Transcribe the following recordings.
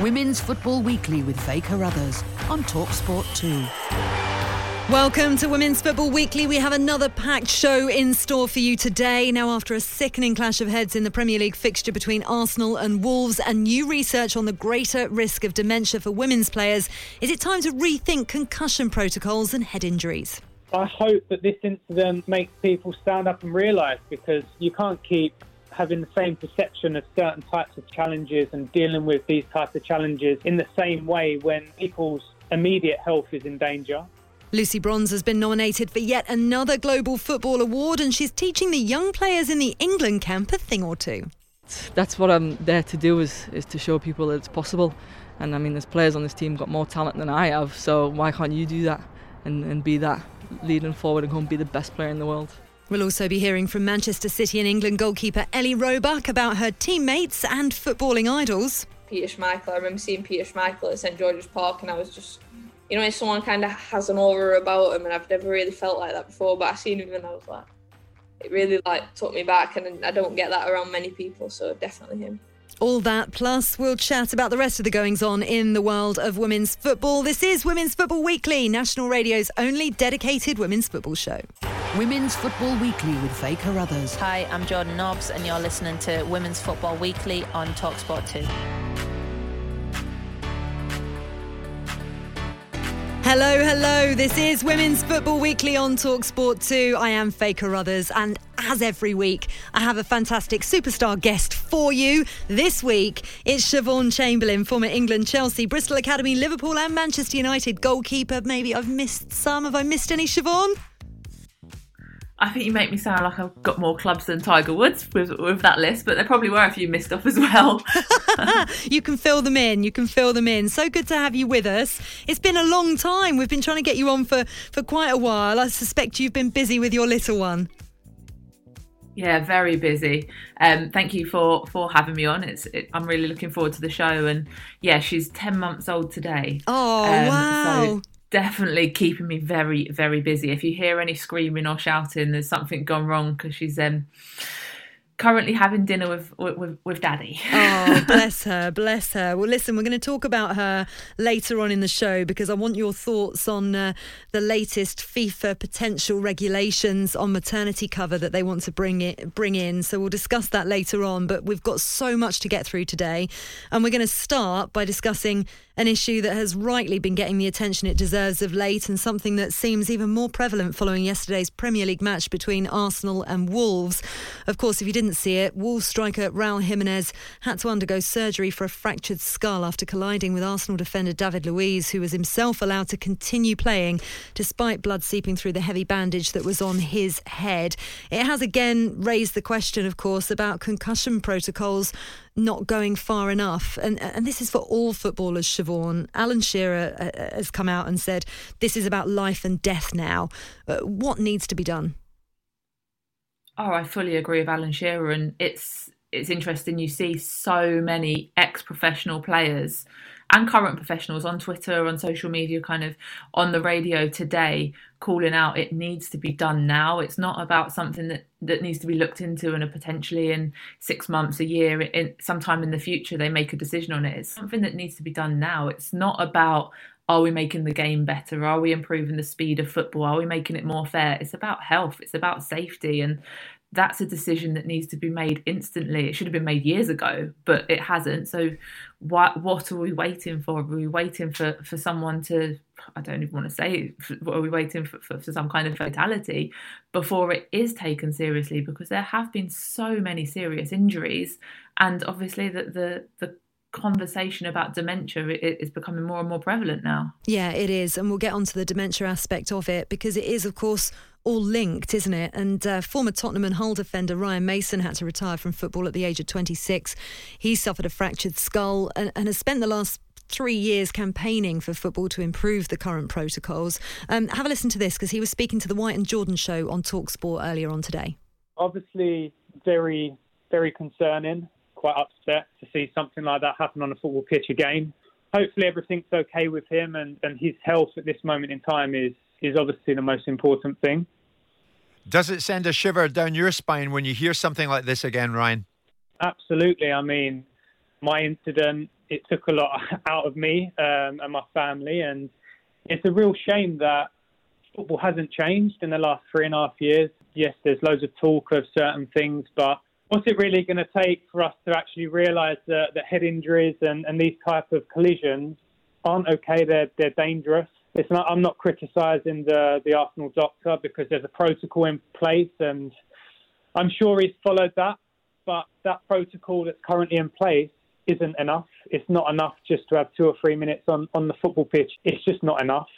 Women's Football Weekly with Faye Carruthers on Talksport 2. Welcome to Women's Football Weekly. We have another packed show in store for you today. Now, after a sickening clash of heads in the Premier League fixture between Arsenal and Wolves and new research on the greater risk of dementia for women's players, is it time to rethink concussion protocols and head injuries? I hope that this incident makes people stand up and realise because you can't keep having the same perception of certain types of challenges and dealing with these types of challenges in the same way when people's immediate health is in danger. Lucy Bronze has been nominated for yet another Global Football Award, and she's teaching the young players in the England camp a thing or two. That's what I'm there to do is is to show people that it's possible. And I mean, there's players on this team got more talent than I have, so why can't you do that and, and be that leading forward and go and be the best player in the world? We'll also be hearing from Manchester City and England goalkeeper Ellie Roebuck about her teammates and footballing idols. Peter Schmeichel, I remember seeing Peter Schmeichel at St George's Park, and I was just, you know, someone kind of has an aura about him, and I've never really felt like that before, but I seen him and I was like, it really like took me back, and I don't get that around many people, so definitely him. All that, plus we'll chat about the rest of the goings on in the world of women's football. This is Women's Football Weekly, National Radio's only dedicated women's football show. Women's Football Weekly with Faye Carruthers. Hi, I'm Jordan Nobbs, and you're listening to Women's Football Weekly on Talksport 2. Hello, hello. This is Women's Football Weekly on Talksport 2. I am Faye Carruthers, and as every week, I have a fantastic superstar guest for you. This week, it's Siobhan Chamberlain, former England, Chelsea, Bristol Academy, Liverpool, and Manchester United goalkeeper. Maybe I've missed some. Have I missed any, Siobhan? I think you make me sound like I've got more clubs than Tiger Woods with, with that list, but there probably were a few missed off as well. you can fill them in. You can fill them in. So good to have you with us. It's been a long time. We've been trying to get you on for, for quite a while. I suspect you've been busy with your little one. Yeah, very busy. Um, thank you for for having me on. It's it, I'm really looking forward to the show, and yeah, she's ten months old today. Oh um, wow! So definitely keeping me very very busy. If you hear any screaming or shouting, there's something gone wrong because she's um currently having dinner with with, with daddy. oh, bless her, bless her. Well, listen, we're going to talk about her later on in the show because I want your thoughts on uh, the latest FIFA potential regulations on maternity cover that they want to bring it bring in. So we'll discuss that later on. But we've got so much to get through today, and we're going to start by discussing an issue that has rightly been getting the attention it deserves of late and something that seems even more prevalent following yesterday's Premier League match between Arsenal and Wolves. Of course, if you didn't see it, Wolves striker Raul Jimenez had to undergo surgery for a fractured skull after colliding with Arsenal defender David Luiz, who was himself allowed to continue playing despite blood seeping through the heavy bandage that was on his head. It has again raised the question, of course, about concussion protocols not going far enough. And and this is for all footballers, Siobhan. Alan Shearer uh, uh, has come out and said this is about life and death now. Uh, what needs to be done? Oh, I fully agree with Alan Shearer, and it's it's interesting. You see so many ex-professional players and current professionals on Twitter, on social media, kind of on the radio today, calling out it needs to be done now. It's not about something that, that needs to be looked into and potentially in six months, a year, in sometime in the future they make a decision on it. It's something that needs to be done now. It's not about are we making the game better? Are we improving the speed of football? Are we making it more fair? It's about health. It's about safety. And that's a decision that needs to be made instantly. It should have been made years ago, but it hasn't. So, what what are we waiting for? Are we waiting for, for someone to? I don't even want to say. What are we waiting for, for, for some kind of fatality before it is taken seriously? Because there have been so many serious injuries, and obviously the the, the conversation about dementia is becoming more and more prevalent now. Yeah, it is. And we'll get onto the dementia aspect of it because it is, of course, all linked, isn't it? And uh, former Tottenham and Hull defender Ryan Mason had to retire from football at the age of 26. He suffered a fractured skull and, and has spent the last three years campaigning for football to improve the current protocols. Um, have a listen to this because he was speaking to the White and Jordan show on Talksport earlier on today. Obviously, very, very concerning. Quite upset to see something like that happen on a football pitch again. Hopefully, everything's okay with him, and, and his health at this moment in time is is obviously the most important thing. Does it send a shiver down your spine when you hear something like this again, Ryan? Absolutely. I mean, my incident, it took a lot out of me um, and my family, and it's a real shame that football hasn't changed in the last three and a half years. Yes, there's loads of talk of certain things, but what's it really going to take for us to actually realise that, that head injuries and, and these type of collisions aren't okay? They're they're dangerous it's not, I'm not criticising the, the Arsenal doctor because there's a protocol in place and I'm sure he's followed that. But that protocol that's currently in place isn't enough. It's not enough just to have two or three minutes on, on the football pitch. It's just not enough.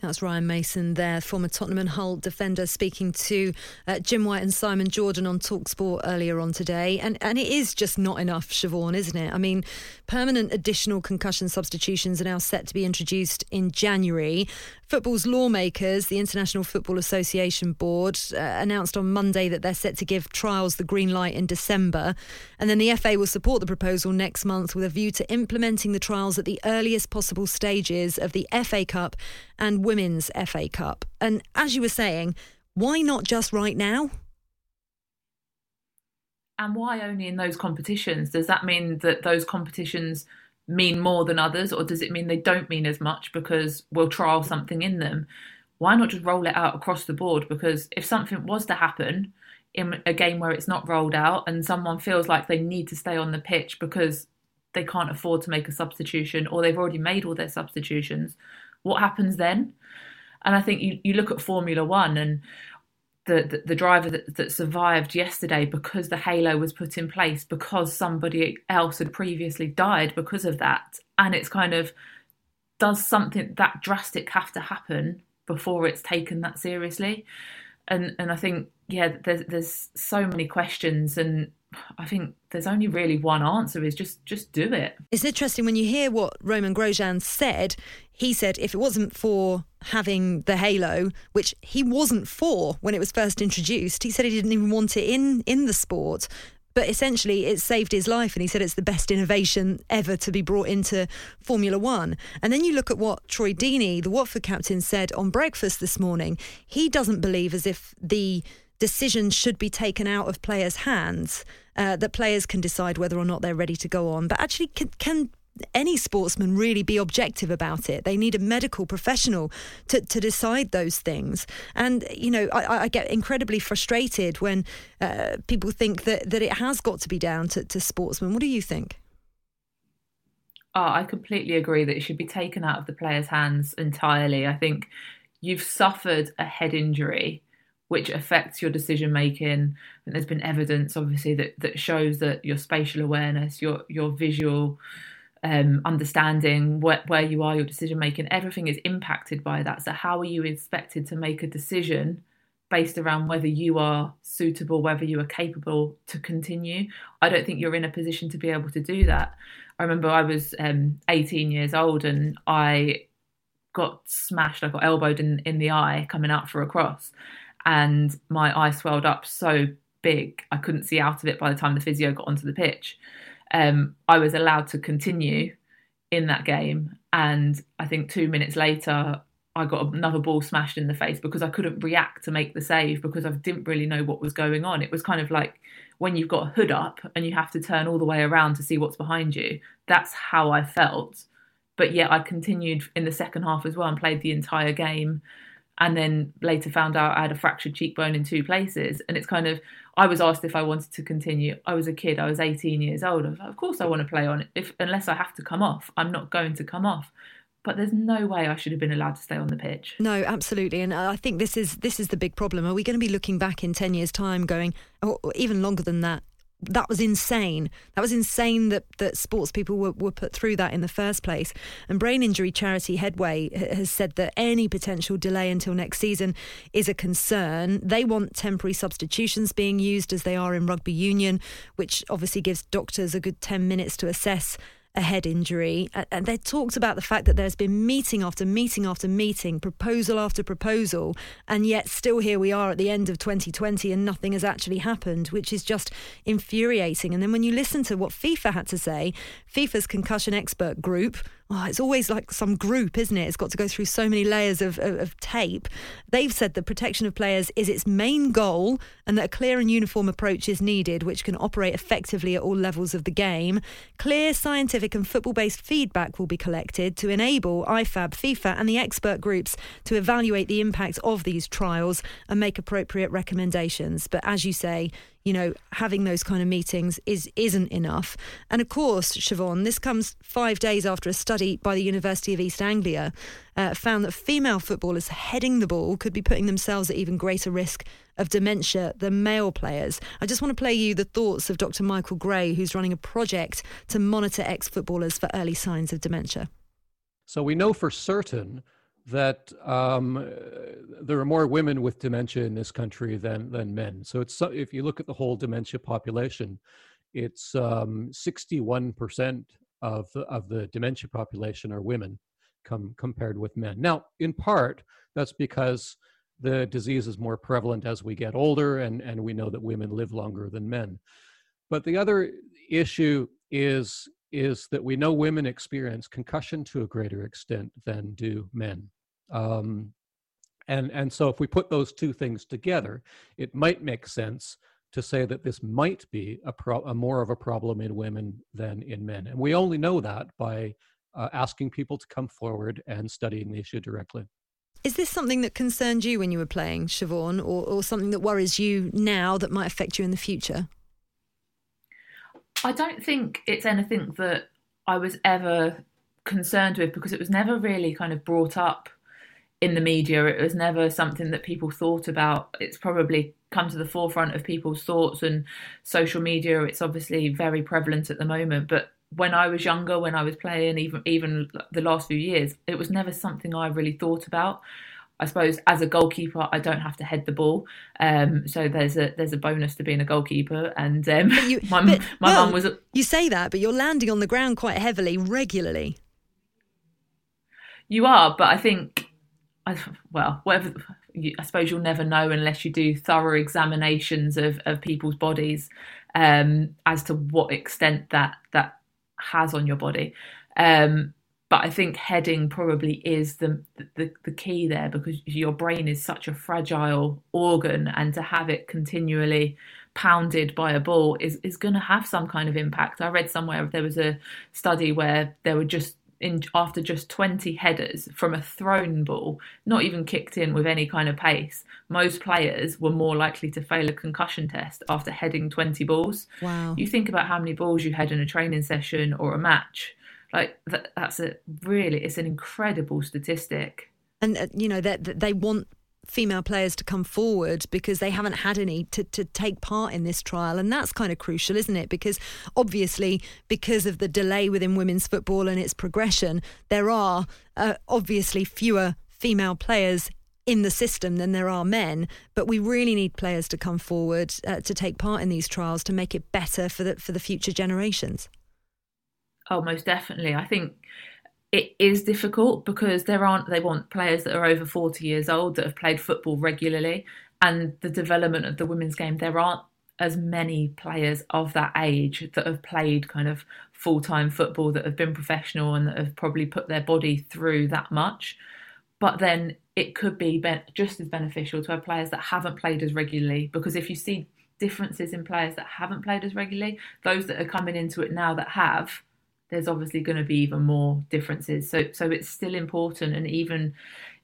That's Ryan Mason there, former Tottenham and Hull defender, speaking to uh, Jim White and Simon Jordan on Talksport earlier on today. And and it is just not enough, Siobhan, isn't it? I mean, permanent additional concussion substitutions are now set to be introduced in January. Football's lawmakers, the International Football Association Board, uh, announced on Monday that they're set to give trials the green light in December. And then the FA will support the proposal next month with a view to implementing the trials at the earliest possible stages of the FA Cup and Women's FA Cup. And as you were saying, why not just right now? And why only in those competitions? Does that mean that those competitions mean more than others, or does it mean they don't mean as much because we'll trial something in them? Why not just roll it out across the board? Because if something was to happen in a game where it's not rolled out and someone feels like they need to stay on the pitch because they can't afford to make a substitution or they've already made all their substitutions, what happens then? And I think you, you look at Formula One and the, the, the driver that, that survived yesterday because the halo was put in place because somebody else had previously died because of that. And it's kind of does something that drastic have to happen before it's taken that seriously? And and I think yeah, there's there's so many questions and I think there's only really one answer is just just do it. It's interesting when you hear what Romain Grosjean said. He said if it wasn't for having the halo, which he wasn't for when it was first introduced, he said he didn't even want it in in the sport. But essentially, it saved his life, and he said it's the best innovation ever to be brought into Formula One. And then you look at what Troy Deeney, the Watford captain, said on breakfast this morning. He doesn't believe as if the decisions should be taken out of players' hands, uh, that players can decide whether or not they're ready to go on. But actually, can, can any sportsman really be objective about it. They need a medical professional to, to decide those things. And, you know, I, I get incredibly frustrated when uh, people think that, that it has got to be down to, to sportsmen. What do you think? Oh, I completely agree that it should be taken out of the player's hands entirely. I think you've suffered a head injury which affects your decision making. And there's been evidence, obviously, that that shows that your spatial awareness, your your visual um, understanding where, where you are, your decision making, everything is impacted by that. So how are you expected to make a decision based around whether you are suitable, whether you are capable to continue. I don't think you're in a position to be able to do that. I remember I was um, 18 years old and I got smashed, I got elbowed in, in the eye coming out for a cross, and my eye swelled up so big I couldn't see out of it by the time the physio got onto the pitch. Um, I was allowed to continue in that game, and I think two minutes later, I got another ball smashed in the face because I couldn't react to make the save because I didn't really know what was going on. It was kind of like when you've got a hood up and you have to turn all the way around to see what's behind you. That's how I felt. But yet I continued in the second half as well and played the entire game. And then later found out I had a fractured cheekbone in two places. And it's kind of, I was asked if I wanted to continue. I was a kid, I was 18 years old. I was like, of course I want to play on it. If, unless I have to come off, I'm not going to come off but there's no way I should have been allowed to stay on the pitch. No, absolutely, and I think this is this is the big problem. Are we going to be looking back in ten years' time, going, or even longer than that? That was insane. That was insane that, that sports people were, were put through that in the first place. And brain injury charity Headway has said that any potential delay until next season is a concern. They want temporary substitutions being used as they are in rugby union, which obviously gives doctors a good 10 minutes to assess a head injury. And they talked about the fact that there's been meeting after meeting after meeting, proposal after proposal, and yet still here we are at the end of 2020 and nothing has actually happened, which is just infuriating. And then when you listen to what FIFA had to say, FIFA's concussion expert group, oh, it's always like some group, isn't it? It's got to go through so many layers of, of, of, tape. They've said that protection of players is its main goal and that a clear and uniform approach is needed, which can operate effectively at all levels of the game. Clear, scientific, and football based feedback will be collected to enable IFAB, FIFA, and the expert groups to evaluate the impact of these trials and make appropriate recommendations. But as you say, you know, having those kind of meetings is isn't enough. And of course, Siobhan, this comes five days after a study by the University of East Anglia uh, found that female footballers heading the ball could be putting themselves at even greater risk of dementia than male players. I just want to play you the thoughts of Dr. Michael Gray, who's running a project to monitor ex-footballers for early signs of dementia. So we know for certain that um, there are more women with dementia in this country than than men. So it's if you look at the whole dementia population, it's um, 61% of the, of the dementia population are women, compared with men. Now, in part, that's because the disease is more prevalent as we get older, and and we know that women live longer than men. But the other issue is is that we know women experience concussion to a greater extent than do men. Um, and, and so if we put those two things together, it might make sense to say that this might be a, pro- a more of a problem in women than in men. And we only know that by uh, asking people to come forward and studying the issue directly. Is this something that concerned you when you were playing, Siobhan, or, or something that worries you now that might affect you in the future? I don't think it's anything that I was ever concerned with because it was never really kind of brought up in the media. It was never something that people thought about. It's probably come to the forefront of people's thoughts and social media. It's obviously very prevalent at the moment, but when I was younger, when I was playing, even even the last few years, it was never something I really thought about. I suppose as a goalkeeper, I don't have to head the ball, um, so there's a there's a bonus to being a goalkeeper. And um, you, my but, my well, mum was. You say that, but you're landing on the ground quite heavily regularly. You are, but I think I, well, whatever. I suppose you'll never know unless you do thorough examinations of, of people's bodies um, as to what extent that that has on your body. Um, but I think heading probably is the, the the key there because your brain is such a fragile organ, and to have it continually pounded by a ball is is going to have some kind of impact. I read somewhere there was a study where there were just in after just 20 headers from a thrown ball, not even kicked in with any kind of pace, most players were more likely to fail a concussion test after heading 20 balls. Wow. You think about how many balls you head in a training session or a match. Like that, that's a really it's an incredible statistic. And uh, you know that they want female players to come forward because they haven't had any to, to take part in this trial. And that's kind of crucial, isn't it? Because obviously, because of the delay within women's football and its progression, there are uh, obviously fewer female players in the system than there are men. But we really need players to come forward uh, to take part in these trials to make it better for the for the future generations. Oh, most definitely. I think it is difficult because there aren't they want players that are over 40 years old that have played football regularly. And the development of the women's game there aren't as many players of that age that have played kind of full-time football that have been professional and that have probably put their body through that much. But then it could be just as beneficial to have players that haven't played as regularly because if you see differences in players that haven't played as regularly those that are coming into it now that have there's obviously going to be even more differences. So so it's still important, and even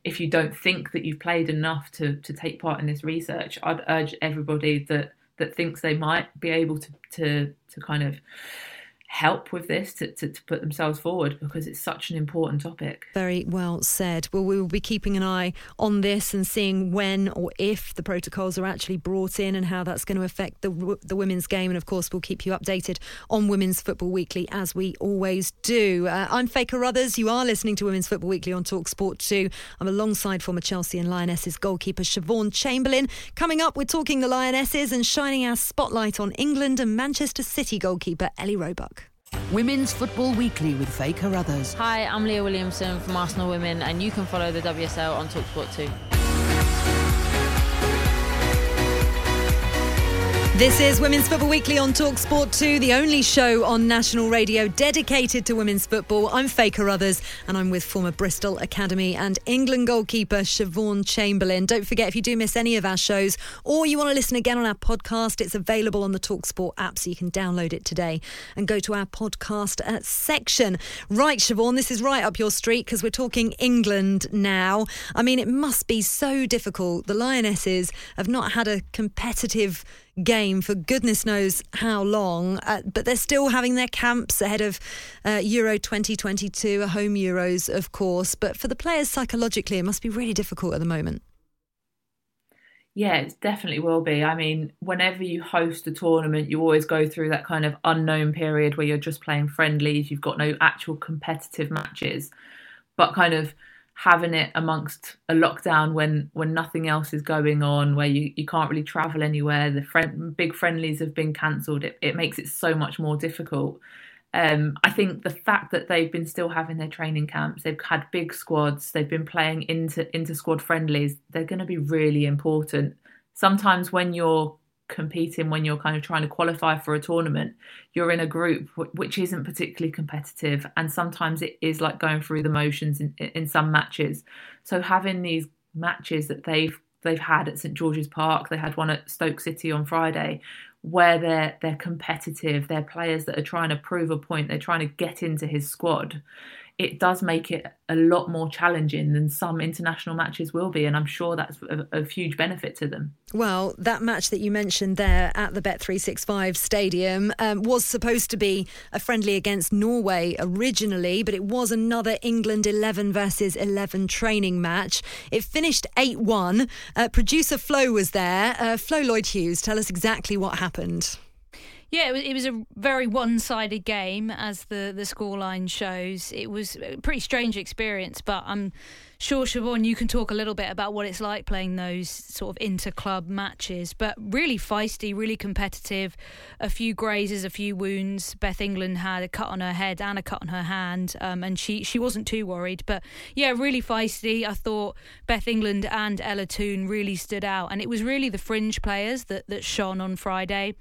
if you don't think that you've played enough to to take part in this research, I'd urge everybody that that thinks they might be able to to to kind of help with this to, to, to, put themselves forward because it's such an important topic. Very well said. Well, we will be keeping an eye on this and seeing when or if the protocols are actually brought in and how that's going to affect the, the women's game. And of course, we'll keep you updated on Women's Football Weekly as we always do. Uh, I'm Faye Carruthers. You are listening to Women's Football Weekly on Talk Sport 2. I'm alongside former Chelsea and Lionesses goalkeeper Siobhan Chamberlain. Coming up, we're talking the Lionesses and shining our spotlight on England and Manchester City goalkeeper Ellie Roebuck. Women's Football Weekly with Faye Carruthers. Hi, I'm Leah Williamson from Arsenal Women, and you can follow the WSL on Talksport too. This is Women's Football Weekly on Talk Sport 2, the only show on national radio dedicated to women's football. I'm Faye Carruthers and I'm with former Bristol Academy and England goalkeeper Siobhan Chamberlain. Don't forget, if you do miss any of our shows or you want to listen again on our podcast, it's available on the Talk Sport app, so you can download it today and go to our podcast uh, section. Right, Siobhan, this is right up your street because we're talking England now. I mean, it must be so difficult. The Lionesses have not had a competitive game for goodness knows how long, uh, but they're still having their camps ahead of uh, Euro 2022, a home Euros, of course. But for the players psychologically, it must be really difficult at the moment. Yeah, it definitely will be. I mean, whenever you host a tournament, you always go through that kind of unknown period where you're just playing friendlies, you've got no actual competitive matches, but kind of having it amongst a lockdown when when nothing else is going on where you, you can't really travel anywhere the friend, big friendlies have been cancelled it, it makes it so much more difficult um, I think the fact that they've been still having their training camps, they've had big squads, they've been playing into into squad friendlies, they're going to be really important. Sometimes when you're competing when you're kind of trying to qualify for a tournament you're in a group which isn't particularly competitive and sometimes it is like going through the motions in, in some matches. So having these matches that they've they've had at St George's Park they had one at Stoke City on Friday where they're they're competitive they're players that are trying to prove a point they're trying to get into his squad it does make it a lot more challenging than some international matches will be. And I'm sure that's a huge benefit to them. Well, that match that you mentioned there at the Bet365 Stadium um, was supposed to be a friendly against Norway originally, but it was another England 11 versus 11 training match. It finished 8 1. Uh, producer Flo was there. Uh, Flo Lloyd Hughes, tell us exactly what happened. Yeah, it was, it was a very one-sided game, as the the scoreline shows. It was a pretty strange experience, but I'm sure Siobhan, you can talk a little bit about what it's like playing those sort of inter-club matches. But really feisty, really competitive. A few grazes, a few wounds. Beth England had a cut on her head and a cut on her hand, um, and she she wasn't too worried. But yeah, really feisty. I thought Beth England and Ella Toon really stood out, and it was really the fringe players that that shone on Friday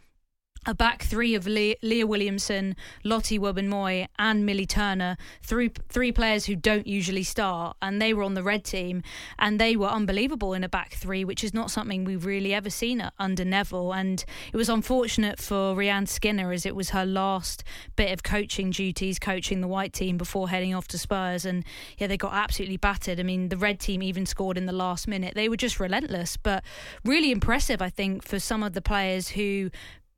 a back three of Le- Leah Williamson, Lotte Wubben-Moy, and Millie Turner, three three players who don't usually start, and they were on the red team, and they were unbelievable in a back three, which is not something we've really ever seen under Neville. And it was unfortunate for Rehanne Skinner as it was her last bit of coaching duties, coaching the white team before heading off to Spurs, and yeah, they got absolutely battered. I mean, the red team even scored in the last minute. They were just relentless, but really impressive, I think, for some of the players who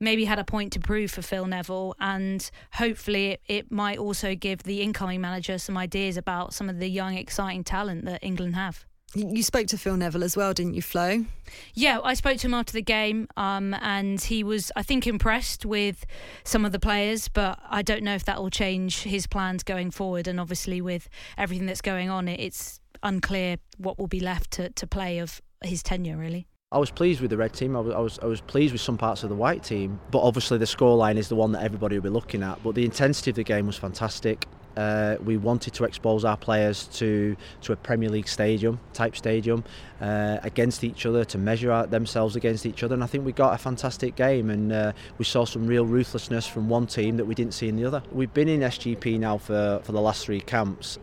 maybe had a point to prove for Phil Neville, and hopefully it, it, might also give the incoming manager some ideas about some of the young, exciting talent that England have. You spoke to Phil Neville as well, didn't you, Flo? Yeah, I spoke to him after the game, um, and he was, I think, impressed with some of the players, but I don't know if that will change his plans going forward. And obviously, with everything that's going on, it's unclear what will be left to, to play of his tenure, really. I was pleased with the red team. I was, I was, I was pleased with some parts of the white team, but obviously the scoreline is the one that everybody will be looking at. But the intensity of the game was fantastic. Uh, we wanted to expose our players to to a Premier League stadium type stadium uh, against each other to measure out themselves against each other, and I think we got a fantastic game. And uh, we saw some real ruthlessness from one team that we didn't see in the other. We've been in SGP now for for the last three camps.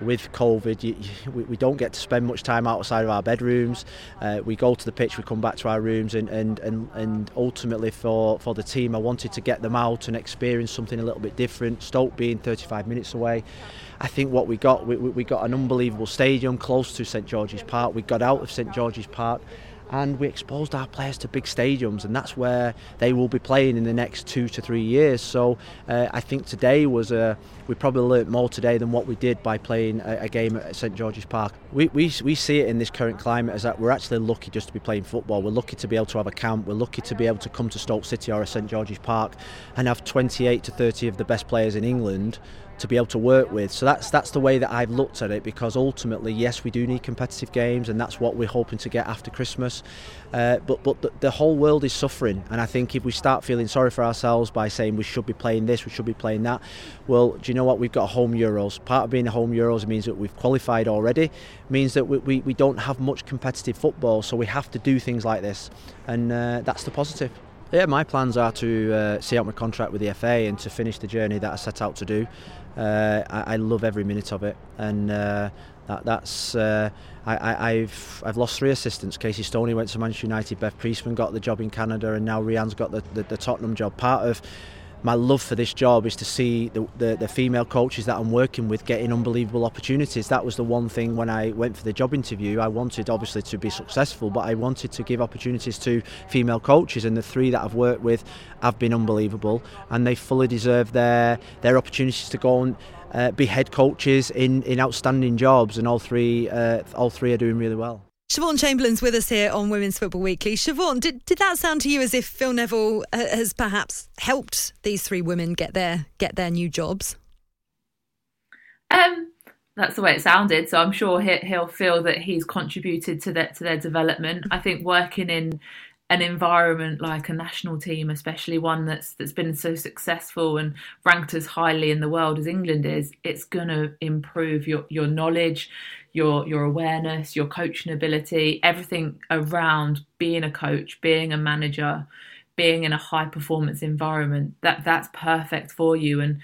With COVID, you, we, we, don't get to spend much time outside of our bedrooms. Uh, we go to the pitch, we come back to our rooms, and, and, and, and ultimately for, for the team, I wanted to get them out and experience something a little bit different. Stoke being 35 minutes away. I think what we got, we, we got an unbelievable stadium close to St George's Park. We got out of St George's Park and we exposed our players to big stadiums, and that's where they will be playing in the next two to three years. So uh, I think today was a we probably learnt more today than what we did by playing a, a game at St George's Park. We, we, we see it in this current climate as that we're actually lucky just to be playing football. We're lucky to be able to have a camp. We're lucky to be able to come to Stoke City or a St George's Park and have 28 to 30 of the best players in England to be able to work with. So that's that's the way that I've looked at it because ultimately, yes, we do need competitive games, and that's what we're hoping to get after Christmas. Uh, but but the, the, whole world is suffering, and I think if we start feeling sorry for ourselves by saying we should be playing this, we should be playing that, well, do you know what? We've got home Euros. Part of being a home Euros means that we've qualified already, means that we, we, we don't have much competitive football, so we have to do things like this, and uh, that's the positive. Yeah, my plans are to uh, see out my contract with the FA and to finish the journey that I set out to do. Uh, I, I, love every minute of it, and uh, that, that's uh, I, have I've lost three assistants. Casey Stoney went to Manchester United. Bev Priestman got the job in Canada, and now Rehanne's got the, the, the Tottenham job. Part of my love for this job is to see the, the, the, female coaches that I'm working with getting unbelievable opportunities. That was the one thing when I went for the job interview. I wanted obviously to be successful, but I wanted to give opportunities to female coaches, and the three that I've worked with have been unbelievable, and they fully deserve their their opportunities to go and. Uh, be head coaches in, in outstanding jobs, and all three uh, all three are doing really well. Siobhan Chamberlain's with us here on Women's Football Weekly. Siobhan, did, did that sound to you as if Phil Neville uh, has perhaps helped these three women get their get their new jobs? Um, that's the way it sounded. So I'm sure he, he'll feel that he's contributed to their to their development. I think working in an environment like a national team, especially one that's that's been so successful and ranked as highly in the world as England is, it's going to improve your your knowledge, your your awareness, your coaching ability, everything around being a coach, being a manager, being in a high performance environment. That that's perfect for you. And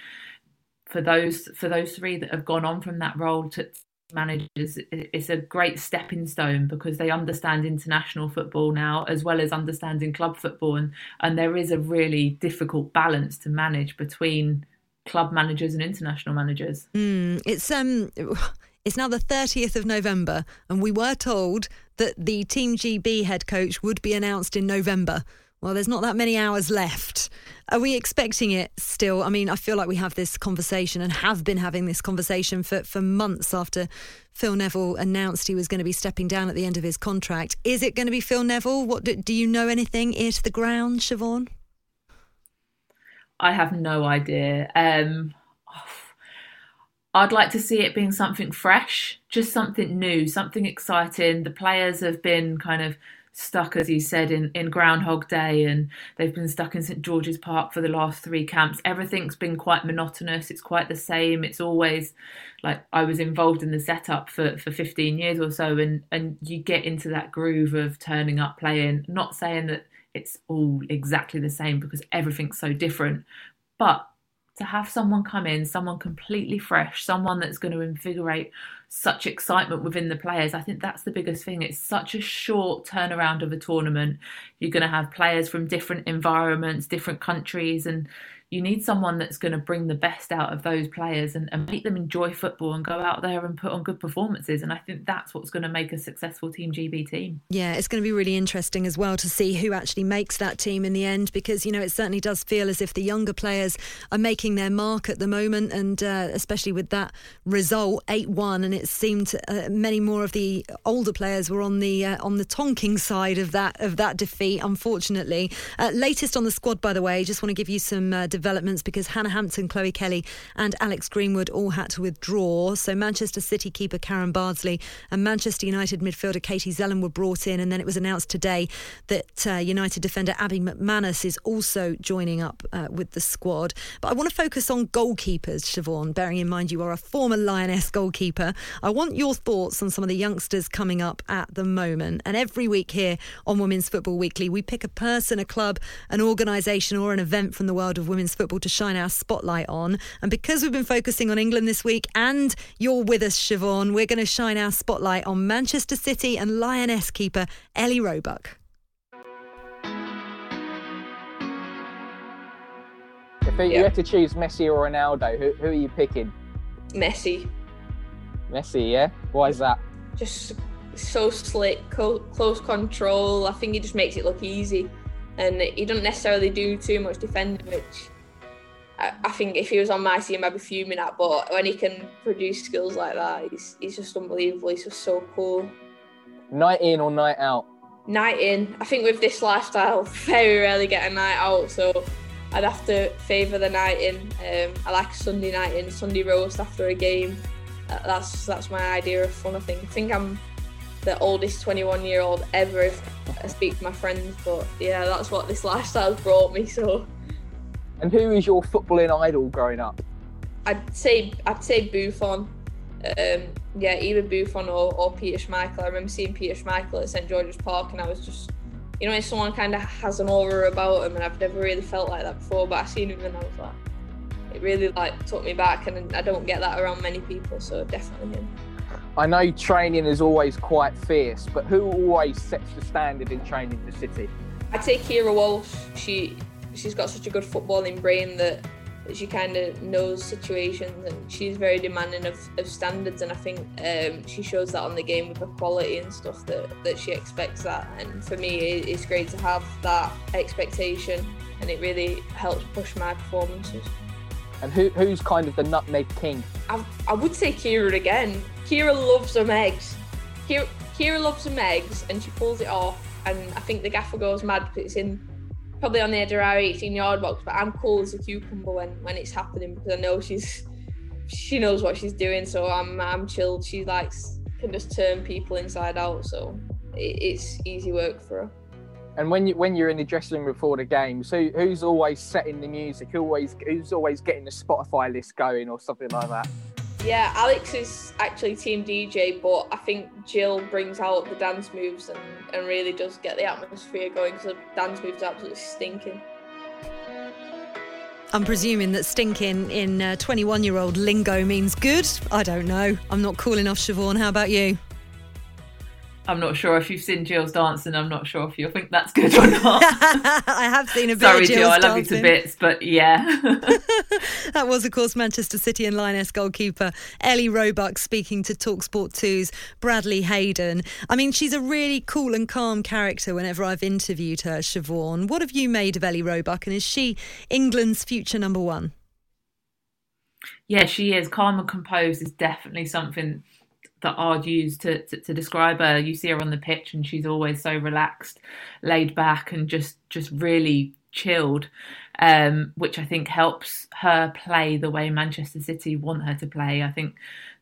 for those for those three that have gone on from that role to managers it's a great stepping stone because they understand international football now as well as understanding club football and and there is a really difficult balance to manage between club managers and international managers mm, it's um it's now the 30th of November, and we were told that the Team GB head coach would be announced in November. Well, there's not that many hours left. Are we expecting it still? I mean, I feel like we have this conversation and have been having this conversation for, for months after Phil Neville announced he was going to be stepping down at the end of his contract. Is it going to be Phil Neville? What do, do you know anything? Ear to the ground, Siobhan? I have no idea. Um, I'd like to see it being something fresh, just something new, something exciting. The players have been kind of stuck, as you said, in, in Groundhog Day and they've been stuck in St George's Park for the last three camps. Everything's been quite monotonous. It's quite the same. It's always like I was involved in the setup for, for 15 years or so and, and you get into that groove of turning up, playing. Not saying that it's all exactly the same because everything's so different, but to have someone come in, someone completely fresh, someone that's going to invigorate such excitement within the players. I think that's the biggest thing. It's such a short turnaround of a tournament. You're going to have players from different environments, different countries, and you need someone that's going to bring the best out of those players and, and, make them enjoy football and go out there and put on good performances. And I think that's what's going to make a successful Team GB team. Yeah, it's going to be really interesting as well to see who actually makes that team in the end because, you know, it certainly does feel as if the younger players are making their mark at the moment. And uh, especially with that result, 8 1, and it seemed uh, many more of the older players were on the uh, on the tonking side of that of that defeat, unfortunately. Uh, latest on the squad, by the way, just want to give you some uh, developments because Hannah Hampton, Chloe Kelly, and Alex Greenwood all had to withdraw. So Manchester City keeper Karen Bardsley and Manchester United midfielder Katie Zelem were brought in, and then it was announced today that uh, United defender Abbie McManus is also joining up uh, with the squad. But I want to focus on goalkeepers, Siobhan, bearing in mind you are a former Lioness goalkeeper. I want your thoughts on some of the youngsters coming up at the moment. And every week here on Women's Football Weekly, we pick a person, a club, an organisation, or an event from the world of women's football to shine our spotlight on. And because we've been focusing on England this week and you're with us, Siobhan, we're going to shine our spotlight on Manchester City and Lioness keeper Ellie Roebuck. If you had to choose Messi or Ronaldo, who, who are you picking? Messi. Messi, yeah? Why is that? Just so slick, co- close control. I think he just makes it look easy. And he doesn't necessarily do too much defending, which I, I think if he was on my team, I'd be fuming at. But when he can produce skills like that, he's, he's just unbelievable. He's just so cool. Night in or night out? Night in. I think with this lifestyle, very rarely get a night out. So I'd have to favour the night in. Um, I like Sunday night in, Sunday roast after a game. That's that's my idea of fun. I think. I think I'm the oldest 21 year old ever if I speak to my friends. But yeah, that's what this lifestyle's brought me. So. And who is your footballing idol growing up? I'd say I'd say Buffon. Um, yeah, either Buffon or, or Peter Schmeichel. I remember seeing Peter Schmeichel at St George's Park, and I was just, you know, someone kind of has an aura about him, and I've never really felt like that before. But I seen him, and I was like, it really like took me back, and I don't get that around many people. So definitely him. I know training is always quite fierce, but who always sets the standard in training for City? I'd say Keira Walsh. She she's got such a good footballing brain that, she kind of knows situations and she's very demanding of, of standards. And I think um, she shows that on the game with the quality and stuff that, that she expects that. And for me, it, it's great to have that expectation, and it really helps push my performances. And who, who's kind of the nutmeg king? I, I would say Keira again. Keira loves her eggs. Kira, Keira loves her eggs, and she pulls it off. And I think the gaffer goes mad because it's in probably on the edge of our 18 yard box. But I'm cool as a cucumber when when it's happening because I know she's she knows what she's doing. So I'm I'm chilled. She likes can just turn people inside out. So it, it's easy work for her. And when you when you're in the dressing room before the games, who who's always setting the music? Who always who's always getting the Spotify list going or something like that? Yeah, Alex is actually team DJ, but I think Jill brings out the dance moves and, and really does get the atmosphere going because the dance moves are absolutely stinking. I'm presuming that stinking in 21 uh, year old lingo means good. I don't know. I'm not cool enough, Siobhan. How about you? I'm not sure if you've seen Jill's dancing. I'm not sure if you think that's good or not. I have seen a bit Sorry, of Jill's Jill, I love dancing. you to bits, but yeah. that was, of course, Manchester City and Lioness goalkeeper Ellie Roebuck speaking to Talksport 2's Bradley Hayden. I mean, she's a really cool and calm character whenever I've interviewed her, Siobhan. What have you made of Ellie Roebuck, and is she England's future number one? Yeah, she is. Calm and composed is definitely something that I'd use to, to, to, describe her. You see her on the pitch and she's always so relaxed, laid back and just just really chilled, um, which I think helps her play the way Manchester City want her to play. I think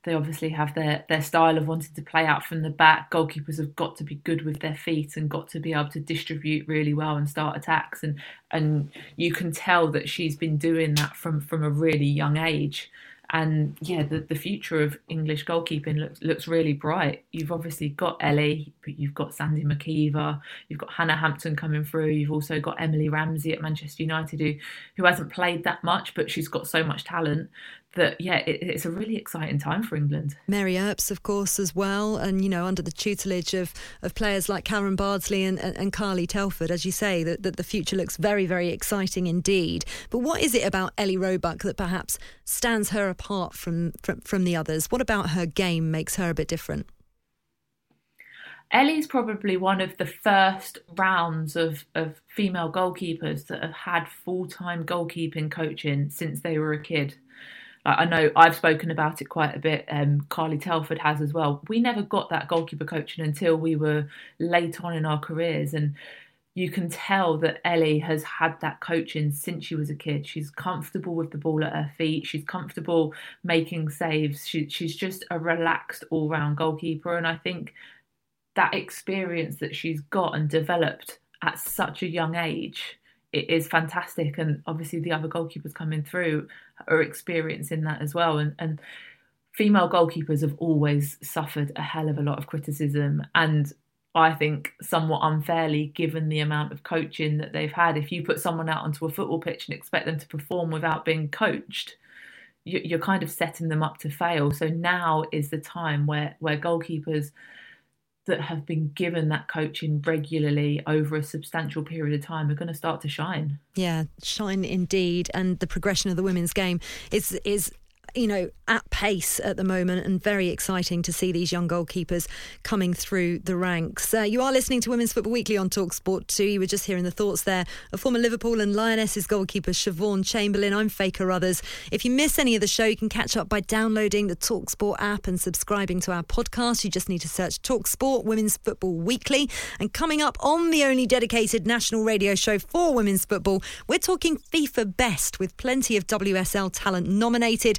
they obviously have their, their style of wanting to play out from the back. Goalkeepers have got to be good with their feet and got to be able to distribute really well and start attacks. And and you can tell that she's been doing that from, from a really young age and yeah, the, the future of English goalkeeping looks looks really bright. You've obviously got Ellie, but you've got Sandy MacIver, you've got Hannah Hampton coming through. You've also got Emily Ramsey at Manchester United, who who hasn't played that much, but she's got so much talent that yeah, it, it's a really exciting time for England. Mary Earps, of course, as well, and you know, under the tutelage of, of players like Karen Bardsley and, and, and Carly Telford, as you say, that, that the future looks very, very exciting indeed. But what is it about Ellie Roebuck that perhaps stands her apart from, from from the others? What about her game makes her a bit different? Ellie's probably one of the first rounds of, of female goalkeepers that have had full time goalkeeping coaching since they were a kid. I know I've spoken about it quite a bit. Um, Carly Telford has as well. We never got that goalkeeper coaching until we were late on in our careers, and you can tell that Ellie has had that coaching since she was a kid. She's comfortable with the ball at her feet. She's comfortable making saves. She, she's just a relaxed all round goalkeeper. And I think that experience that she's got and developed at such a young age it is fantastic. And obviously, the other goalkeepers coming through are experiencing that as well. And, and female goalkeepers have always suffered a hell of a lot of criticism. And I think somewhat unfairly, given the amount of coaching that they've had. If you put someone out onto a football pitch and expect them to perform without being coached, you're kind of setting them up to fail. So now is the time where where goalkeepers that have been given that coaching regularly over a substantial period of time are going to start to shine. Yeah, shine indeed. And the progression of the women's game is is you know, at pace at the moment and very exciting to see these young goalkeepers coming through the ranks. Uh, you are listening to Women's Football Weekly on Talk Sport 2. You were just hearing the thoughts there of former Liverpool and Lionesses goalkeeper Siobhan Chamberlain. I'm Faye Carruthers. If you miss any of the show, you can catch up by downloading the Talk Sport app and subscribing to our podcast. You just need to search Talk Sport Women's Football Weekly. And coming up on the only dedicated national radio show for women's football, we're talking FIFA Best with plenty of WSL talent nominated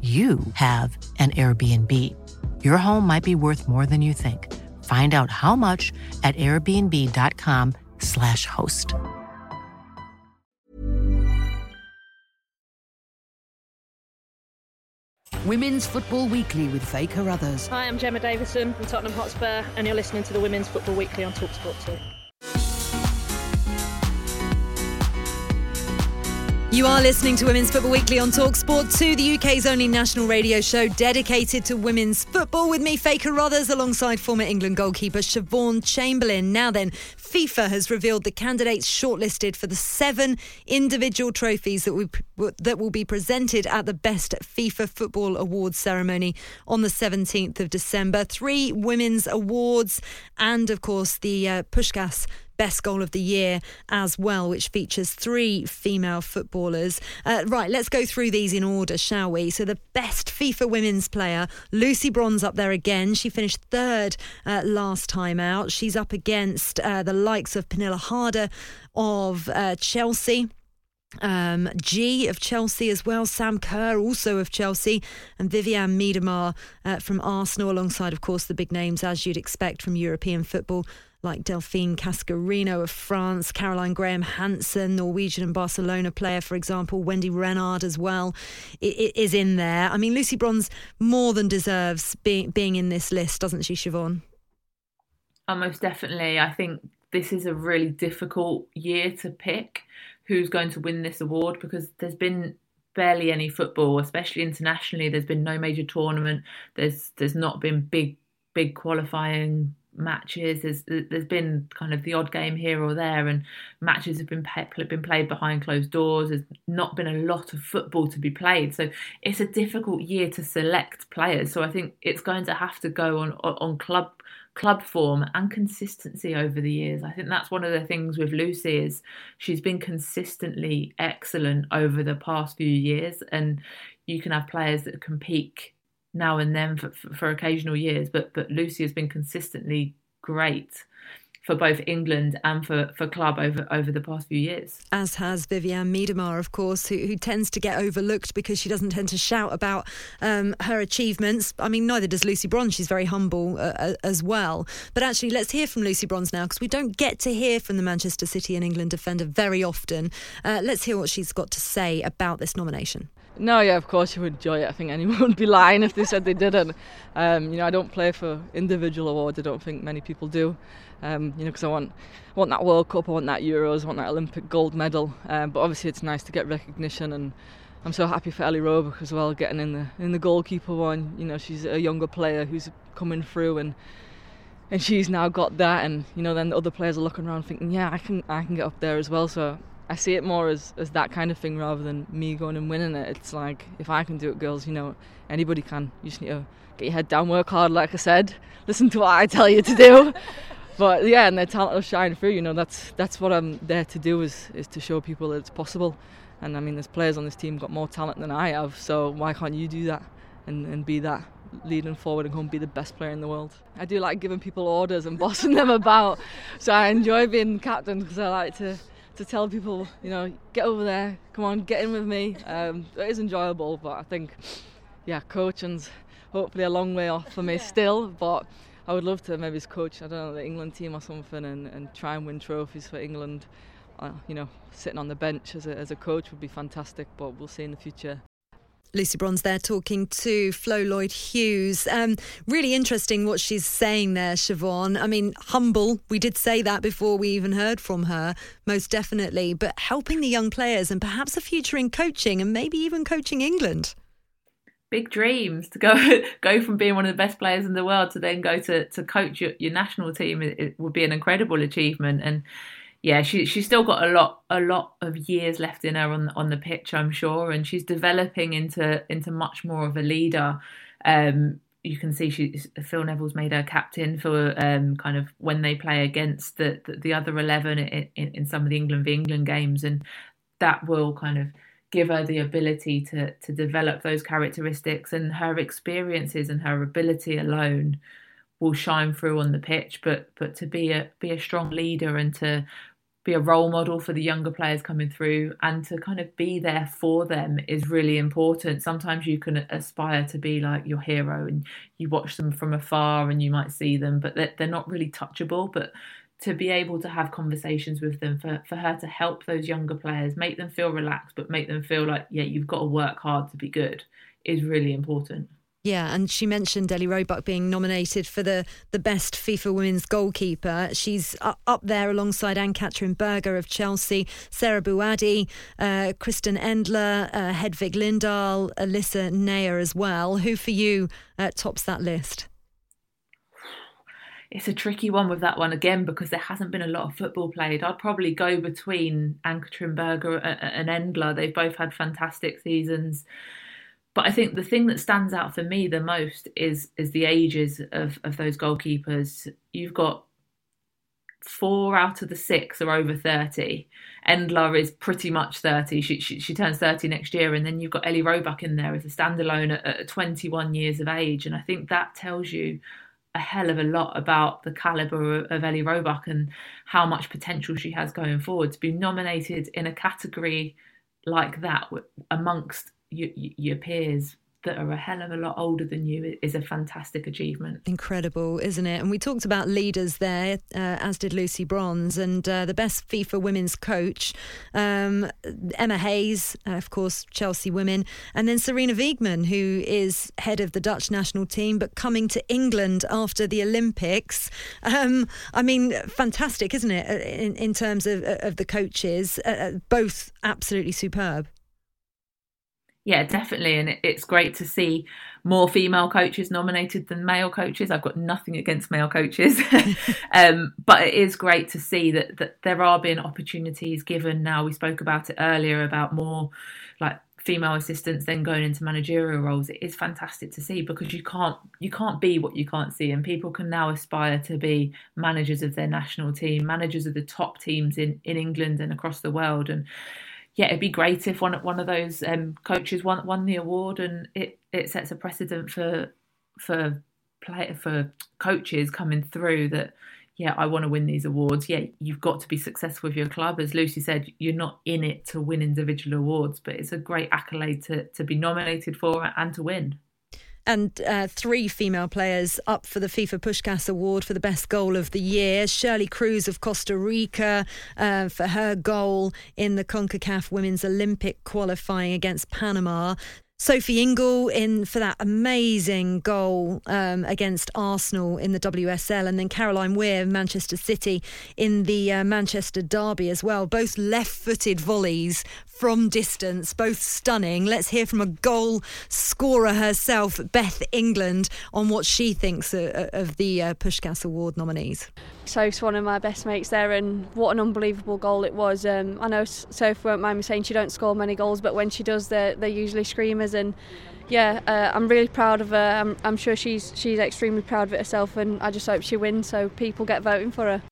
you have an Airbnb. Your home might be worth more than you think. Find out how much at airbnb.com/slash host. Women's Football Weekly with Faye Carruthers. Hi, I'm Gemma Davison from Tottenham Hotspur, and you're listening to the Women's Football Weekly on Talksport 2. You are listening to Women's Football Weekly on Talk Sport 2, the UK's only national radio show dedicated to women's football with me, Faye Carruthers, alongside former England goalkeeper Siobhan Chamberlain. Now then, FIFA has revealed the candidates shortlisted for the seven individual trophies that, we, that will be presented at the Best FIFA Football Awards ceremony on the 17th of December. Three women's awards and, of course, the uh, Puskas Best Goal of the Year as well, which features three female footballers. Uh, right, let's go through these in order, shall we? So, the best FIFA women's player, Lucy Bronze, up there again. She finished third uh, last time out. She's up against uh, the likes of Pernille Harder of uh, Chelsea. Um, Ji of Chelsea as well, Sam Kerr also of Chelsea, and Vivianne Miedema uh, from Arsenal, alongside, of course, the big names as you'd expect from European football like Delphine Cascarino of France, Caroline Graham Hansen, Norwegian and Barcelona player, for example, Wendie Renard as well, is in there. I mean, Lucy Bronze more than deserves being being in this list, doesn't she, Siobhan? Oh, most definitely. I think this is a really difficult year to pick who's going to win this award because there's been barely any football, especially internationally. There's been no major tournament. There's there's not been big big qualifying matches. There's there's been kind of the odd game here or there, and matches have been been played behind closed doors. There's not been a lot of football to be played, so it's a difficult year to select players. So I think it's going to have to go on on club club form and consistency over the years. I think that's one of the things with Lucy is she's been consistently excellent over the past few years, and you can have players that can peak now and then for, for, occasional years, but but Lucy has been consistently great for both England and for, for club over, over the past few years. As has Vivianne Miedema, of course, who, who tends to get overlooked because she doesn't tend to shout about um, her achievements. I mean, neither does Lucy Bronze. She's very humble uh, uh as well. But actually, let's hear from Lucy Bronze now because we don't get to hear from the Manchester City and England defender very often. Uh, let's hear what she's got to say about this nomination. No, yeah, of course you would enjoy it. I think anyone would be lying if they said they didn't. Um, you know, I don't play for individual awards. I don't think many people do. Um, you know, because I want want that World Cup, I want that Euros, I want that Olympic gold medal. Um, but obviously, it's nice to get recognition, and I'm so happy for Ellie Roebuck as well, getting in the in the goalkeeper one. You know, she's a younger player who's coming through, and and she's now got that, and you know, then the other players are looking around thinking, yeah, I can I can get up there as well. So I see it more as, as that kind of thing rather than me going and winning it. It's like if I can do it, girls, you know, anybody can. You just need to get your head down, work hard, like I said, listen to what I tell you to do. but yeah, and their talent will shine through. You know, that's that's what I'm there to do is is to show people that it's possible. And I mean, there's players on this team got more talent than I have, so why can't you do that and, and be that leading forward and go and be the best player in the world. I do like giving people orders and bossing them about, so I enjoy being captain because I like to to tell people, you know, get over there, come on, get in with me. Um, it is enjoyable, but I think, yeah, coaching's hopefully a long way off for me yeah. still. But I would love to maybe coach, I don't know, the England team or something, and, and try and win trophies for England. Uh, you know, sitting on the bench as a, as a coach would be fantastic, but we'll see in the future. Lucy Bronze there talking to Flo Lloyd Hughes. Um, really interesting what she's saying there, Siobhan. I mean, humble. We did say that before we even heard from her, most definitely. But helping the young players and perhaps a future in coaching and maybe even coaching England. Big dreams to go go from being one of the best players in the world to then go to, to coach your, your national team. It, it would be an incredible achievement. And yeah, she she's still got a lot a lot of years left in her on on the pitch, I'm sure, and she's developing into into much more of a leader. Um, you can see she Phil Neville's made her captain for um, kind of when they play against the the, the other eleven in, in, in, some of the England v England games, and that will kind of give her the ability to to develop those characteristics and her experiences and her ability alone will shine through on the pitch but but to be a be a strong leader and to be a role model for the younger players coming through and to kind of be there for them is really important. Sometimes you can aspire to be like your hero and you watch them from afar and you might see them, but they're, not really touchable. But to be able to have conversations with them, for, for her to help those younger players, make them feel relaxed, but make them feel like, yeah, you've got to work hard to be good is really important. Yeah, and she mentioned Ellie Roebuck being nominated for the, the best FIFA women's goalkeeper. She's up there alongside Ann-Katrin Berger of Chelsea, Sarah Bouhaddi, uh, Kristen Endler, uh, Hedvig Lindahl, Alyssa Naeher as well. Who for you uh, tops that list? It's a tricky one with that one again because there hasn't been a lot of football played. I'd probably go between Ann-Katrin Berger and Endler. They've both had fantastic seasons but I think the thing that stands out for me the most is is the ages of of those goalkeepers. You've got four out of the six are over 30. Endler is pretty much 30. She, she, she, turns 30 next year. And then you've got Ellie Roebuck in there as a standalone at, at 21 years of age. And I think that tells you a hell of a lot about the caliber of, of Ellie Roebuck and how much potential she has going forward. To be nominated in a category like that amongst your, your peers that are a hell of a lot older than you is a fantastic achievement. Incredible, isn't it? And we talked about leaders there, uh, as did Lucy Bronze, and uh, the best FIFA women's coach, um, Emma Hayes, uh, of course, Chelsea women, and then Sarina Wiegman, who is head of the Dutch national team, but coming to England after the Olympics. Um, I mean, fantastic, isn't it, uh, in, in terms of, of the coaches? Uh, uh, both absolutely superb. Yeah, definitely, and it's great to see more female coaches nominated than male coaches. I've got nothing against male coaches, um, but it is great to see that that there are being opportunities given. Now we spoke about it earlier about more like female assistants then going into managerial roles it is fantastic to see because you can't you can't be what you can't see and people can now aspire to be managers of their national team managers of the top teams in in England and across the world and yeah, it'd be great if one one of those um, coaches won won the award, and it, it sets a precedent for for play for coaches coming through that. Yeah, I want to win these awards. Yeah, you've got to be successful with your club. As Lucy said, you're not in it to win individual awards, but it's a great accolade to, to be nominated for and to win and uh, three female players up for the FIFA Puskas Award for the best goal of the year. Shirley Cruz of Costa Rica uh, for her goal in the CONCACAF Women's Olympic qualifying against Panama. Sophie Ingle in for that amazing goal um, against Arsenal in the WSL, and then Caroline Weir of Manchester City in the uh, Manchester Derby as well. Both left-footed volleys from distance, both stunning. Let's hear from a goal scorer herself, Beth England, on what she thinks of, of the uh, Puskas Award nominees. Soph's one of my best mates there, and what an unbelievable goal it was. Um, I know Soph won't mind me saying she don't score many goals, but when she does, they're, they're usually screamers. And yeah, uh, I'm really proud of her. I'm, I'm sure she's she's extremely proud of it herself, and I just hope she wins so people get voting for her.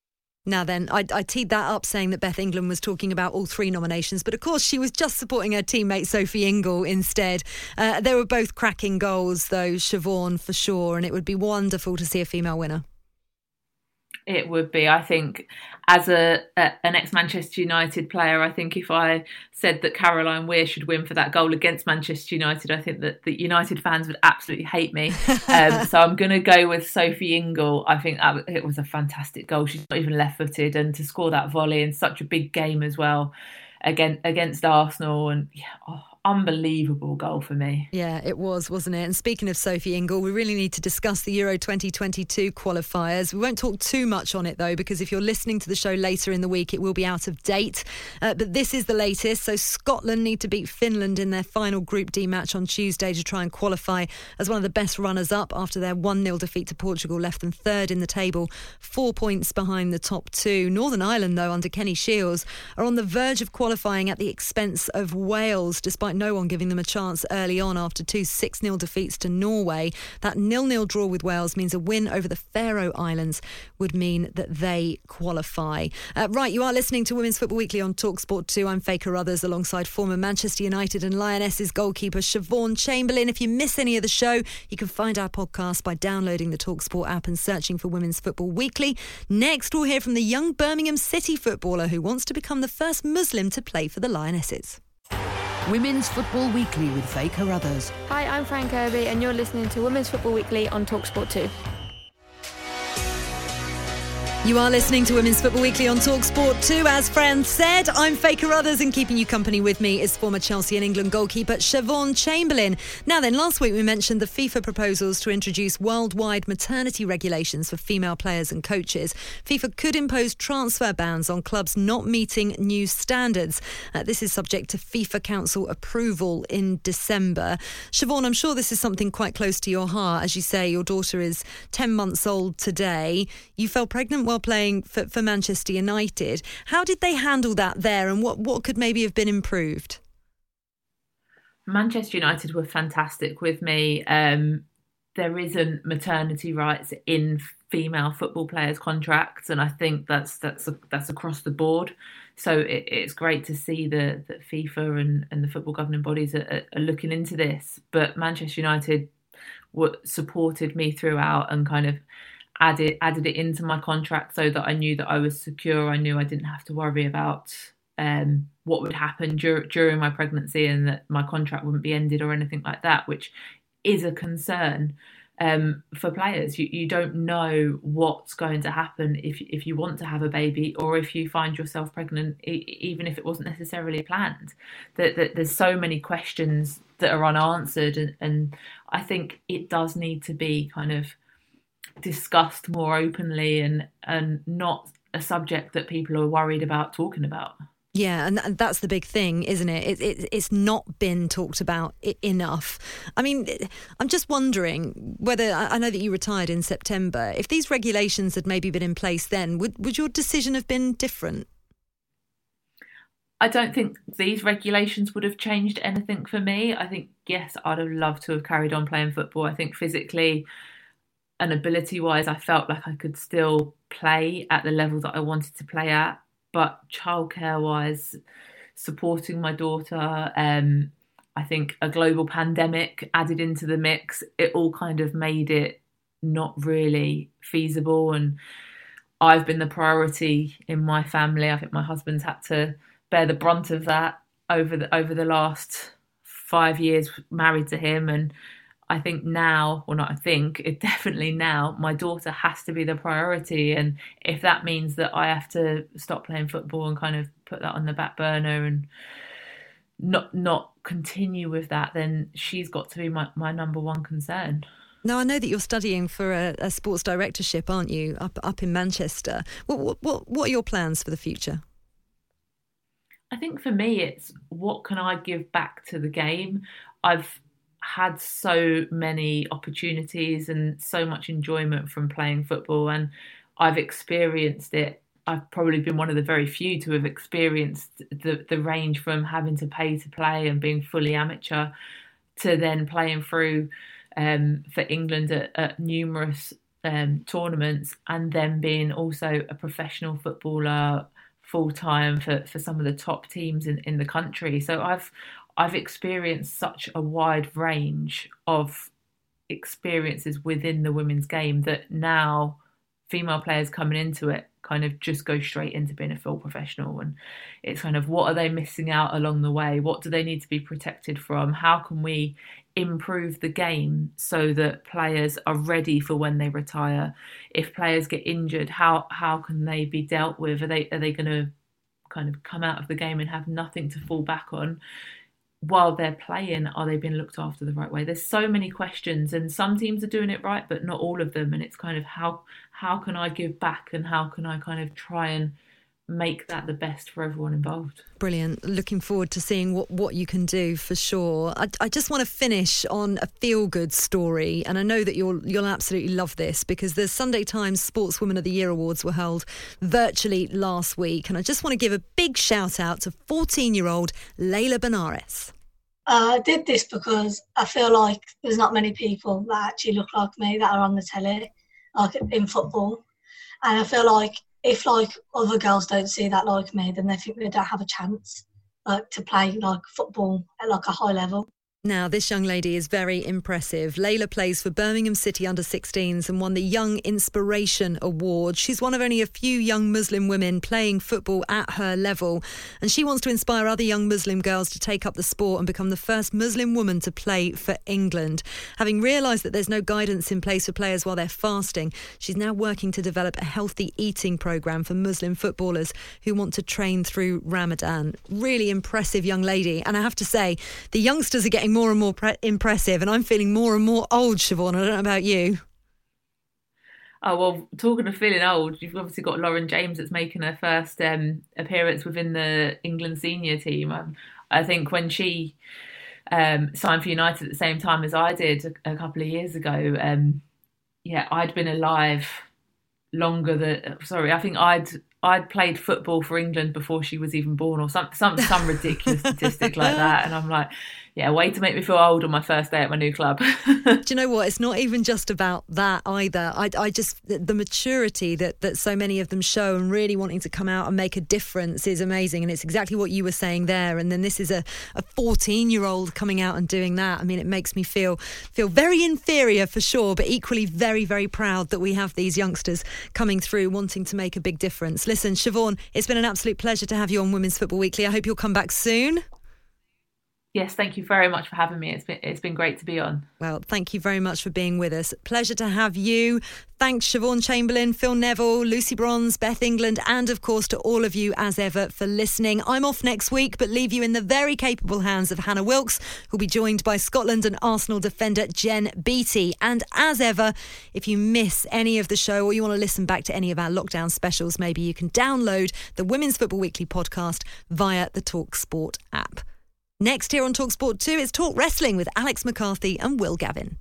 Now then, I, I, teed that up saying that Beth England was talking about all three nominations, but of course she was just supporting her teammate Sophie Ingle instead. Uh, they were both cracking goals, though, Siobhan for sure, and it would be wonderful to see a female winner. It would be, I think, as a, a an ex Manchester United player, I think if I said that Caroline Weir should win for that goal against Manchester United, I think that the United fans would absolutely hate me. Um, so I'm going to go with Sophie Ingle. I think that it was a fantastic goal. She's not even left footed, and to score that volley in such a big game as well against against Arsenal, and yeah, oh, unbelievable goal for me. Yeah, it was, wasn't it? And speaking of Sophie Ingle, we really need to discuss the Euro 2022 qualifiers. We won't talk too much on it though, because if you're listening to the show later in the week, it will be out of date. Uh, but this is the latest. So Scotland need to beat Finland in their final Group D match on Tuesday to try and qualify as one of the best runners up after their 1 0 defeat to Portugal, left them third in the table, four points behind the top two. Northern Ireland, though, under Kenny Shiels, are on the verge of qualifying at the expense of Wales, despite no one giving them a chance early on after two 6 0 defeats to Norway. That nil nil draw with Wales means a win over the Faroe Islands would mean that they qualify. Uh, right, you are listening to Women's Football Weekly on Talksport 2. I'm Faye Carruthers alongside former Manchester United and Lionesses goalkeeper Siobhan Chamberlain. If you miss any of the show, you can find our podcast by downloading the Talksport app and searching for Women's Football Weekly. Next, we'll hear from the young Birmingham City footballer who wants to become the first Muslim to play for the Lionesses. Women's Football Weekly with Faye Carruthers. Hi, I'm Fran Kirby, and you're listening to Women's Football Weekly on Talksport 2. You are listening to Women's Football Weekly on Talk Sport 2. As Fran said, I'm Faye Carruthers, and keeping you company with me is former Chelsea and England goalkeeper Siobhan Chamberlain. Now, then, last week we mentioned the FIFA proposals to introduce worldwide maternity regulations for female players and coaches. FIFA could impose transfer bans on clubs not meeting new standards. Uh, this is subject to FIFA Council approval in December. Siobhan, I'm sure this is something quite close to your heart. As you say, your daughter is 10 months old today. You fell pregnant while playing for, for Manchester United. How did they handle that there, and what, what could maybe have been improved? Manchester United were fantastic with me. Um, there isn't maternity rights in female football players' contracts, and I think that's that's a, that's across the board. So it, it's great to see that FIFA and, and the football governing bodies are, are looking into this. But Manchester United were, supported me throughout and kind of added added it into my contract so that I knew that I was secure. I knew I didn't have to worry about um, what would happen dur- during my pregnancy and that my contract wouldn't be ended or anything like that, which is a concern um, for players. You, you don't know what's going to happen if if you want to have a baby or if you find yourself pregnant, even if it wasn't necessarily planned. That, that there's so many questions that are unanswered, and, and I think it does need to be kind of discussed more openly and and not a subject that people are worried about talking about. Yeah, and, that's the big thing, isn't it? It, it? It's not been talked about enough. I mean, eh, I'm just wondering whether I know that you retired in September. If these regulations had maybe been in place then, would would your decision have been different? I don't think these regulations would have changed anything for me. I think yes, I'd have loved to have carried on playing football. I think physically and ability wise, I felt like I could still play at the level that I wanted to play at. But childcare wise, supporting my daughter, um, I think a global pandemic added into the mix, it all kind of made it not really feasible. And I've been the priority in my family. I think my husband's had to bear the brunt of that over the over the last five years married to him and I think now, or not I think, it definitely now, my daughter has to be the priority. And if that means that I have to stop playing football and kind of put that on the back burner and not not continue with that, then she's got to be my, my number one concern. Now I know that you're studying for a, a sports directorship, aren't you, up up in Manchester? What, what what are your plans for the future? I think for me, it's what can I give back to the game. I've had so many opportunities and so much enjoyment from playing football, and I've experienced it. I've probably been one of the very few to have experienced the, the range from having to pay to play and being fully amateur to then playing through um, for England at, at numerous um, tournaments and then being also a professional footballer full time for, for some of the top teams in, in the country. So I've I've experienced such a wide range of experiences within the women's game that now female players coming into it kind of just go straight into being a full professional. And it's kind of what are they missing out along the way? What do they need to be protected from? How can we improve the game so that players are ready for when they retire? If players get injured how how can they be dealt with? Are they are they going to kind of come out of the game and have nothing to fall back on while they're playing, are they being looked after the right way? There's so many questions, and some teams are doing it right, but not all of them. And it's kind of how how can I give back, and how can I kind of try and make that the best for everyone involved. Brilliant. Looking forward to seeing what, what you can do for sure. I, I just want to finish on a feel good story. And I know that you'll, you'll absolutely love this because the Sunday Times Sportswoman of the Year Awards were held virtually last week. And I just want to give a big shout out to 14 year old Layla Banaras. Uh, I did this because I feel like there's not many people that actually look like me that are on the telly, like in football. And I feel like if like other girls don't see that like me, then they think they don't have a chance like to play like football at like a high level. Now, this young lady is very impressive. Layla plays for Birmingham City under 16s and won the Young Inspiration Award. She's one of only a few young Muslim women playing football at her level, and she wants to inspire other young Muslim girls to take up the sport and become the first Muslim woman to play for England. Having realised that there's no guidance in place for players while they're fasting, she's now working to develop a healthy eating programme for Muslim footballers who want to train through Ramadan. Really impressive young lady, and I have to say, the youngsters are getting getting more and more pre- impressive, and I'm feeling more and more old, Siobhan. I don't know about you. Oh well, talking of feeling old, you've obviously got Lauren James that's making her first um, appearance within the England senior team. Um, I think when she um, signed for United at the same time as I did a, a couple of years ago, um, yeah, I'd been alive longer than. Sorry, I think I'd I'd played football for England before she was even born, or some some some ridiculous statistic like that. And I'm like, yeah, way to make me feel old on my first day at my new club. Do you know what? It's not even just about that either. I, I just the maturity that that so many of them show and really wanting to come out and make a difference is amazing. And it's exactly what you were saying there. And then this is a a 14 year old coming out and doing that. I mean, it makes me feel feel very inferior for sure, but equally very very proud that we have these youngsters coming through wanting to make a big difference. Listen, Siobhan, it's been an absolute pleasure to have you on Women's Football Weekly. I hope you'll come back soon. Yes, thank you very much for having me. It's been it's been great to be on. Well, thank you very much for being with us. Pleasure to have you. Thanks, Siobhan Chamberlain, Phil Neville, Lucy Bronze, Beth England, and of course to all of you as ever for listening. I'm off next week, but leave you in the very capable hands of Hannah Wilkes, who'll be joined by Scotland and Arsenal defender Jen Beattie. And as ever, if you miss any of the show or you want to listen back to any of our lockdown specials, maybe you can download the Women's Football Weekly podcast via the Talk Sport app. Next here on Talksport 2 is Talk Wrestling with Alex McCarthy and Will Gavin.